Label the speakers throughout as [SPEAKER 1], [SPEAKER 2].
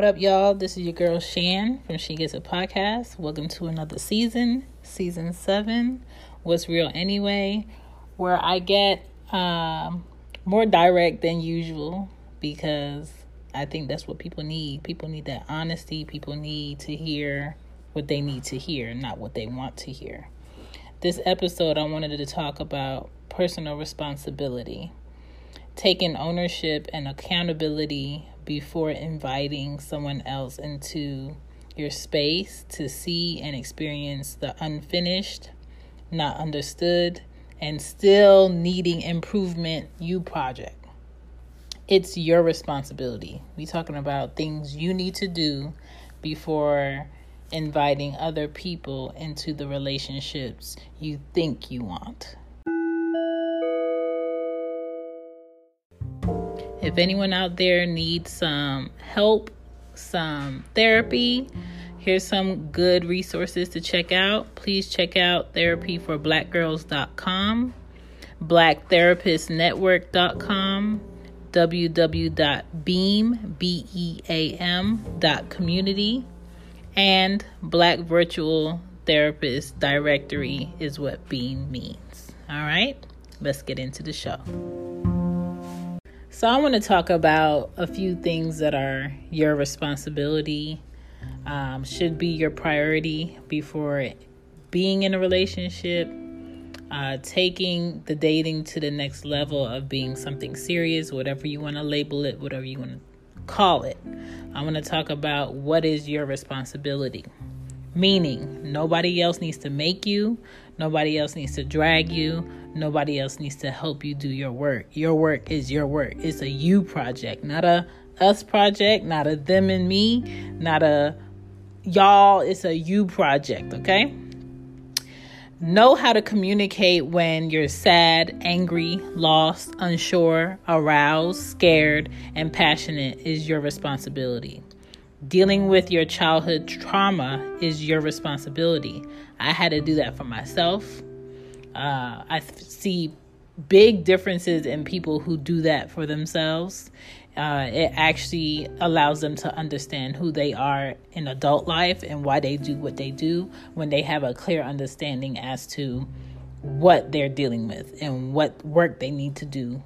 [SPEAKER 1] What up, y'all? This is your girl Shan from She Gets It Podcast. Welcome to another season, season seven. What's real anyway? Where I get um, more direct than usual because I think that's what people need. People need that honesty. People need to hear what they need to hear, not what they want to hear. This episode, I wanted to talk about personal responsibility, taking ownership and accountability before inviting someone else into your space to see and experience the unfinished, not understood, and still needing improvement you project. It's your responsibility. We talking about things you need to do before inviting other people into the relationships you think you want. If anyone out there needs some help, some therapy, here's some good resources to check out. Please check out therapyforblackgirls.com, blacktherapistnetwork.com, www.beam, B-E-A-M, dot community, and Black Virtual Therapist Directory is what Beam means. All right, let's get into the show. So, I want to talk about a few things that are your responsibility, um, should be your priority before being in a relationship, uh, taking the dating to the next level of being something serious, whatever you want to label it, whatever you want to call it. I want to talk about what is your responsibility. Meaning, nobody else needs to make you, nobody else needs to drag you, Nobody else needs to help you do your work. Your work is your work. It's a you project, not a us project, not a them and me, not a y'all. It's a you project, okay? Know how to communicate when you're sad, angry, lost, unsure, aroused, scared, and passionate is your responsibility. Dealing with your childhood trauma is your responsibility. I had to do that for myself. Uh, I see big differences in people who do that for themselves. Uh, it actually allows them to understand who they are in adult life and why they do what they do when they have a clear understanding as to what they're dealing with and what work they need to do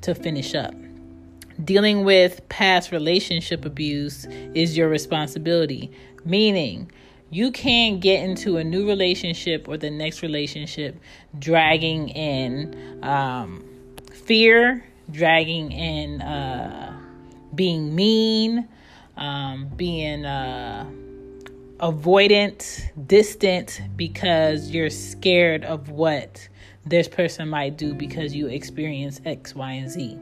[SPEAKER 1] to finish up. Dealing with past relationship abuse is your responsibility, meaning you can't get into a new relationship or the next relationship dragging in um, fear, dragging in uh, being mean, um, being uh, avoidant, distant because you're scared of what this person might do because you experience X, Y, and Z.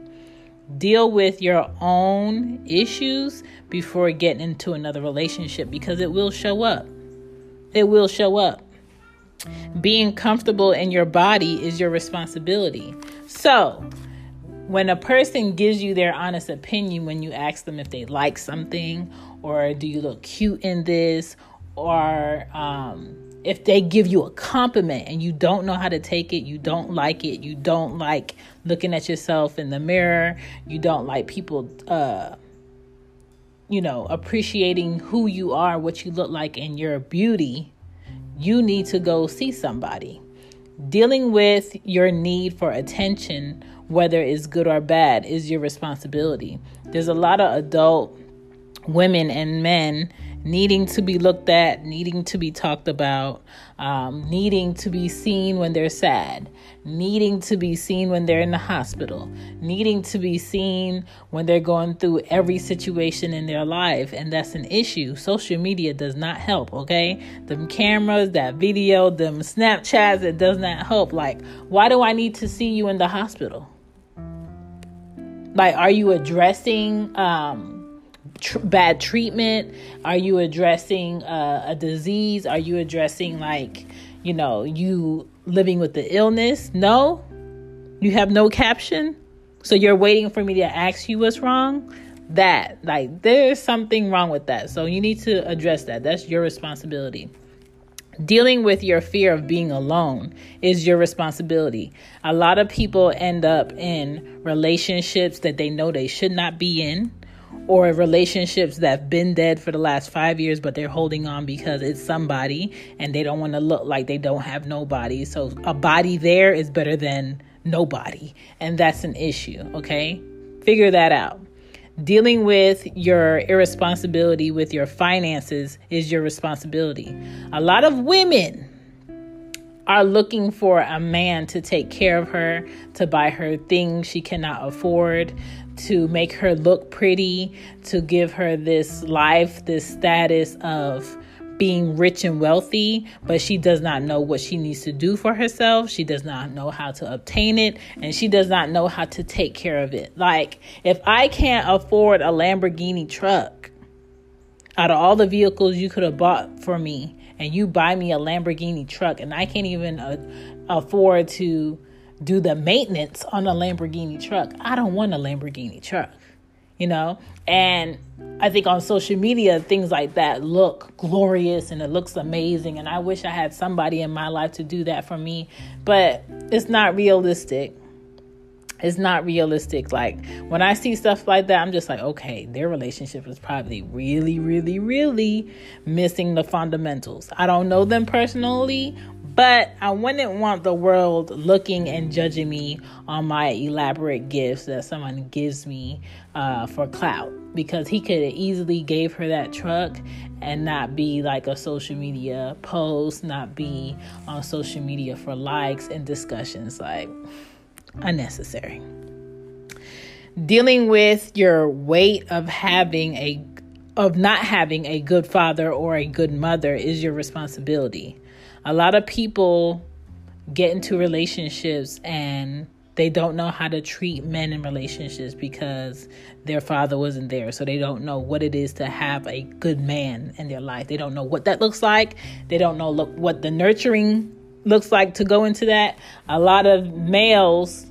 [SPEAKER 1] Deal with your own issues before getting into another relationship because it will show up it will show up. Being comfortable in your body is your responsibility. So, when a person gives you their honest opinion, when you ask them if they like something, or do you look cute in this, or um, if they give you a compliment and you don't know how to take it, you don't like it, you don't like looking at yourself in the mirror, you don't like people, uh, you know, appreciating who you are, what you look like, and your beauty, you need to go see somebody. Dealing with your need for attention, whether it's good or bad, is your responsibility. There's a lot of adult women and men needing to be looked at, needing to be talked about, um, needing to be seen when they're sad, needing to be seen when they're in the hospital, needing to be seen when they're going through every situation in their life. And that's an issue. Social media does not help, okay? Them cameras, that video, them Snapchats, it does not help. Like, why do I need to see you in the hospital? Like, are you addressing, um, tr- bad treatment? Are you addressing uh, a disease? Are you addressing like, you know, you living with the illness? No. You have no caption. So you're waiting for me to ask you what's wrong? That, like, there's something wrong with that. So you need to address that. That's your responsibility. Dealing with your fear of being alone is your responsibility. A lot of people end up in relationships that they know they should not be in or relationships that've been dead for the last five years, but they're holding on because it's somebody and they don't want to look like they don't have nobody. So a body there is better than nobody. And that's an issue, okay? Figure that out. Dealing with your irresponsibility with your finances is your responsibility. A lot of women are looking for a man to take care of her, to buy her things she cannot afford, to make her look pretty, to give her this life, this status of being rich and wealthy, but she does not know what she needs to do for herself. She does not know how to obtain it, and she does not know how to take care of it. Like, if I can't afford a Lamborghini truck, out of all the vehicles you could have bought for me, and you buy me a Lamborghini truck, and I can't even uh, afford to do the maintenance on a Lamborghini truck. I don't want a Lamborghini truck, you know? And I think on social media, things like that look glorious and it looks amazing. And I wish I had somebody in my life to do that for me, but it's not realistic. It's not realistic. Like when I see stuff like that, I'm just like, okay, their relationship is probably really, really, really missing the fundamentals. I don't know them personally, but I wouldn't want the world looking and judging me on my elaborate gifts that someone gives me uh, for clout because he could have easily gave her that truck and not be like a social media post, not be on social media for likes and discussions like unnecessary. Dealing with your weight of having a of not having a good father or a good mother is your responsibility a lot of people get into relationships and they don't know how to treat men in relationships because their father wasn't there. So they don't know what it is to have a good man in their life. They don't know what that looks like. They don't know look what the nurturing looks like to go into that. A lot of males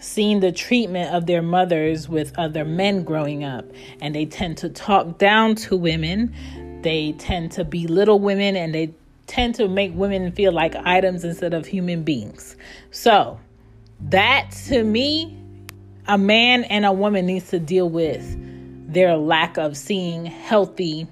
[SPEAKER 1] seen the treatment of their mothers with other men growing up and they tend to talk down to women. They tend to belittle women and they tend to make women feel like items instead of human beings. So, that to me, a man and a woman needs to deal with their lack of seeing healthy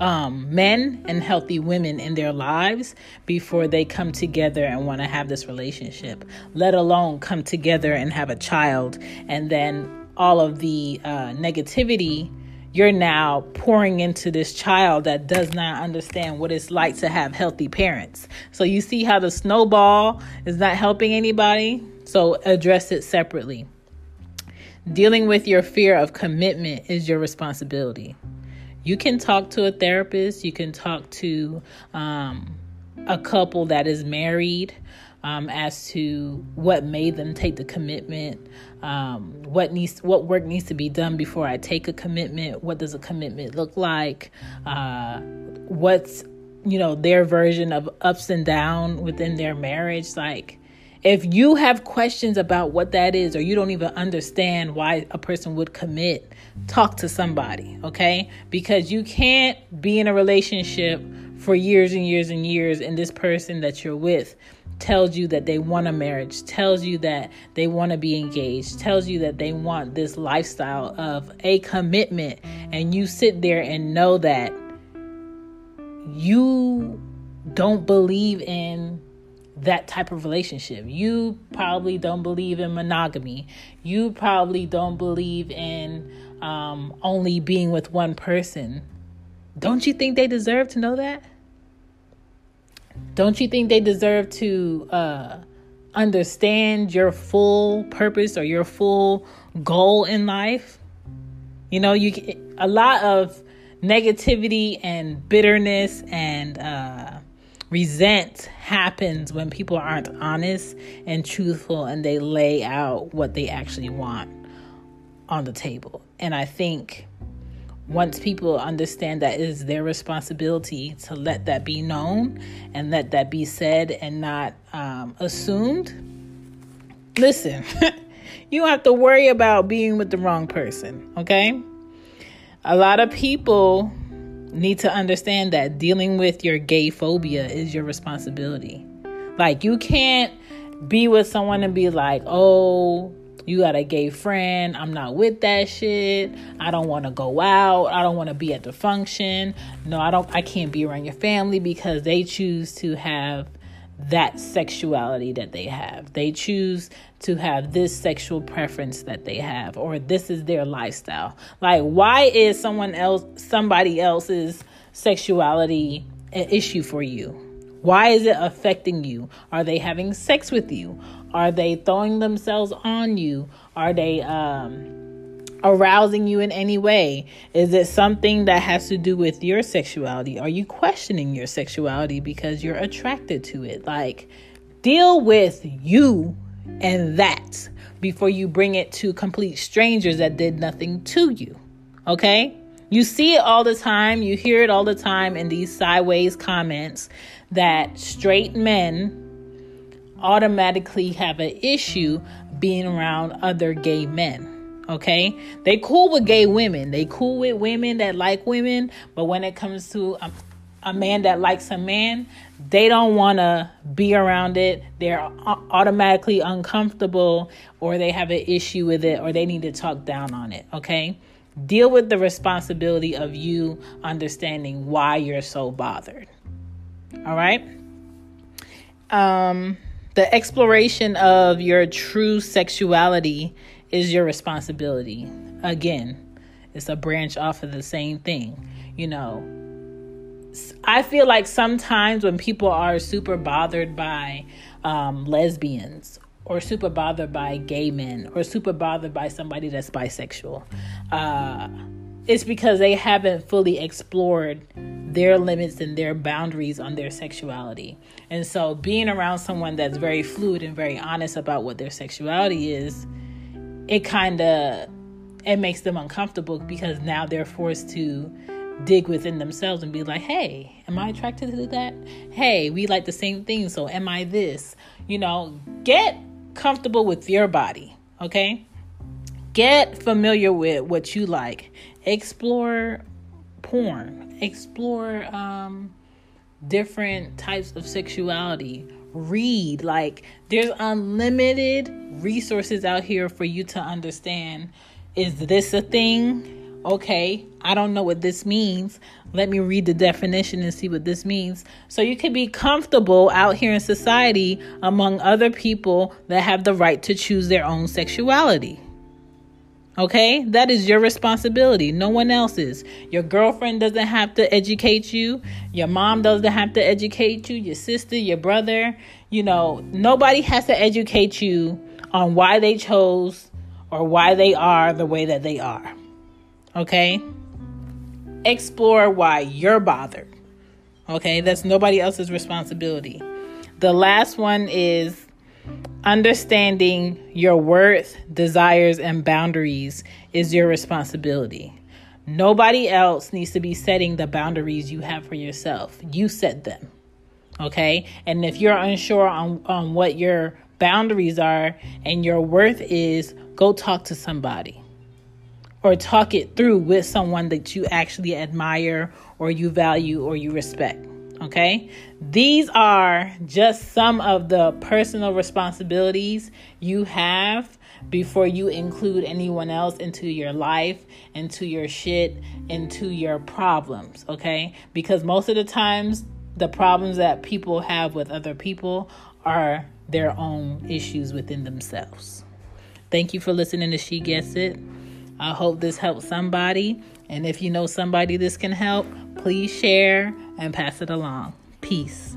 [SPEAKER 1] um, men and healthy women in their lives before they come together and want to have this relationship, let alone come together and have a child and then all of the uh, negativity you're now pouring into this child that does not understand what it's like to have healthy parents. So you see how the snowball is not helping anybody? So address it separately. Dealing with your fear of commitment is your responsibility. You can talk to a therapist, you can talk to um, a couple that is married um, as to what made them take the commitment, um, what needs, what work needs to be done before I take a commitment. What does a commitment look like? Uh, what's you know their version of ups and down within their marriage? Like, if you have questions about what that is, or you don't even understand why a person would commit, talk to somebody, okay? Because you can't be in a relationship for years and years and years, and this person that you're with tells you that they want a marriage, tells you that they want to be engaged, tells you that they want this lifestyle of a commitment, and you sit there and know that you don't believe in that type of relationship. You probably don't believe in monogamy. You probably don't believe in um, only being with one person. Don't you think they deserve to know that? Don't you think they deserve to uh, understand your full purpose or your full goal in life? You know, you a lot of negativity and bitterness and uh, resent happens when people aren't honest and truthful and they lay out what they actually want on the table. And I think once people understand that it is their responsibility to let that be known and let that be said and not um, assumed, listen, you have to worry about being with the wrong person, okay? A lot of people need to understand that dealing with your gay phobia is your responsibility. Like, you can't be with someone and be like, oh, You got a gay friend. I'm not with that shit. I don't want to go out. I don't want to be at the function. No, I don't I can't be around your family because they choose to have that sexuality that they have. They choose to have this sexual preference that they have or this is their lifestyle. Like why is someone else somebody else's sexuality an issue for you? Why is it affecting you? Are they having sex with you? Are they throwing themselves on you? Are they um, arousing you in any way? Is it something that has to do with your sexuality? Are you questioning your sexuality because you're attracted to it? Like, deal with you and that before you bring it to complete strangers that did nothing to you. Okay? You see it all the time, you hear it all the time in these sideways comments that straight men automatically have an issue being around other gay men. Okay? They cool with gay women. They cool with women that like women, but when it comes to a, a man that likes a man, they don't want to be around it. They're automatically uncomfortable or they have an issue with it or they need to talk down on it, okay? Deal with the responsibility of you understanding why you're so bothered. All right? Um the exploration of your true sexuality is your responsibility. Again, it's a branch off of the same thing. You know, I feel like sometimes when people are super bothered by um, lesbians or super bothered by gay men or super bothered by somebody that's bisexual, uh, it's because they haven't fully explored their limits and their boundaries on their sexuality. And so being around someone that's very fluid and very honest about what their sexuality is, it kind of it makes them uncomfortable because now they're forced to dig within themselves and be like, "Hey, am I attracted to that? Hey, we like the same thing, so am I this?" You know, get comfortable with your body, okay? Get familiar with what you like. Explore porn. Explore um, different types of sexuality. Read. Like, there's unlimited resources out here for you to understand is this a thing? Okay, I don't know what this means. Let me read the definition and see what this means. So you can be comfortable out here in society among other people that have the right to choose their own sexuality. Okay? That is your responsibility, no one else's. Your girlfriend doesn't have to educate you. Your mom doesn't have to educate you. Your sister, your brother. You know, nobody has to educate you on why they chose or why they are the way that they are. Okay? Explore why you're bothered. Okay? That's nobody else's responsibility. The last one is Understanding your worth, desires, and boundaries is your responsibility. Nobody else needs to be setting the boundaries you have for yourself. You set them. Okay? And if you're unsure on, on what your boundaries are and your worth is, go talk to somebody or talk it through with someone that you actually admire or you value or you respect. Okay, these are just some of the personal responsibilities you have before you include anyone else into your life, into your shit, into your problems. Okay, because most of the times, the problems that people have with other people are their own issues within themselves. Thank you for listening to She Gets It. I hope this helps somebody. And if you know somebody this can help, please share and pass it along. Peace.